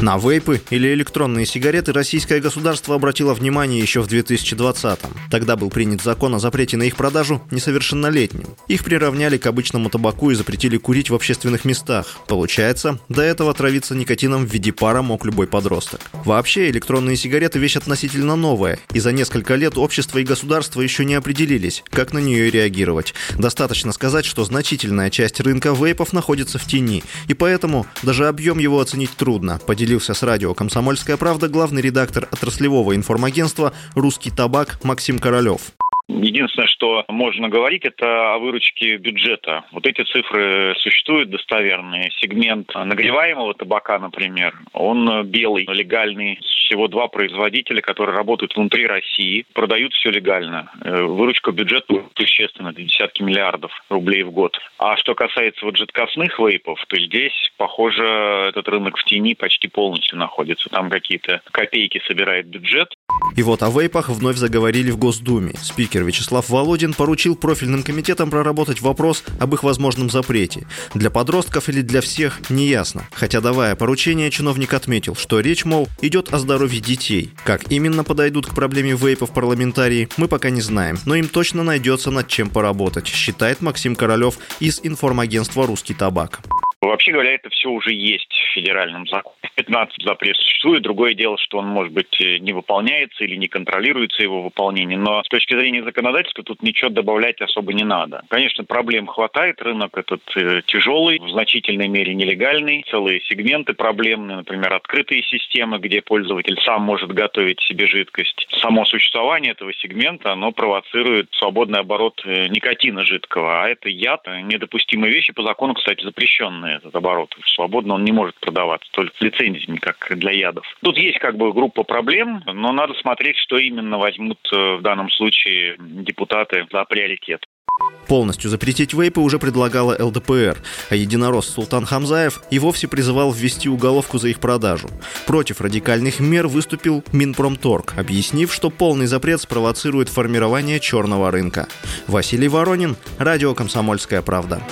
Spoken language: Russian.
На вейпы или электронные сигареты российское государство обратило внимание еще в 2020-м. Тогда был принят закон о запрете на их продажу несовершеннолетним. Их приравняли к обычному табаку и запретили курить в общественных местах. Получается, до этого травиться никотином в виде пара мог любой подросток. Вообще, электронные сигареты вещь относительно новая, и за несколько лет общество и государство еще не определились, как на нее реагировать. Достаточно сказать, что значительная часть рынка вейпов находится в тени, и поэтому даже объем его оценить трудно. Поделился с радио «Комсомольская правда» главный редактор отраслевого информагентства «Русский табак» Максим Королев. Единственное, что можно говорить, это о выручке бюджета. Вот эти цифры существуют достоверные. Сегмент нагреваемого табака, например, он белый, легальный. Всего два производителя, которые работают внутри России, продают все легально. Э, выручка бюджета существенно, десятки миллиардов рублей в год. А что касается вот жидкостных вейпов, то здесь, похоже, этот рынок в тени почти полностью находится. Там какие-то копейки собирает бюджет. И вот о вейпах вновь заговорили в Госдуме. Спикер Вячеслав Володин поручил профильным комитетам проработать вопрос об их возможном запрете. Для подростков или для всех, неясно. Хотя давая поручение, чиновник отметил, что речь, мол, идет о здоровье детей. Как именно подойдут к проблеме вейпов парламентарии, мы пока не знаем, но им точно найдется над чем поработать, считает Максим Королев из информагентства «Русский табак». Вообще говоря, это все уже есть в федеральном законе. 15 запрет существует. Другое дело, что он, может быть, э, не выполняется или не контролируется его выполнение. Но с точки зрения законодательства тут ничего добавлять особо не надо. Конечно, проблем хватает. Рынок этот э, тяжелый, в значительной мере нелегальный. Целые сегменты проблемные, например, открытые системы, где пользователь сам может готовить себе жидкость. Само существование этого сегмента, оно провоцирует свободный оборот э, никотина жидкого. А это яд, недопустимые вещи, по закону, кстати, запрещенные этот оборот. Свободно он не может продаваться, только с лицензиями, как для ядов. Тут есть как бы группа проблем, но надо смотреть, что именно возьмут э, в данном случае депутаты за приоритет. Полностью запретить вейпы уже предлагала ЛДПР, а единорос Султан Хамзаев и вовсе призывал ввести уголовку за их продажу. Против радикальных мер выступил Минпромторг, объяснив, что полный запрет спровоцирует формирование черного рынка. Василий Воронин, Радио «Комсомольская правда».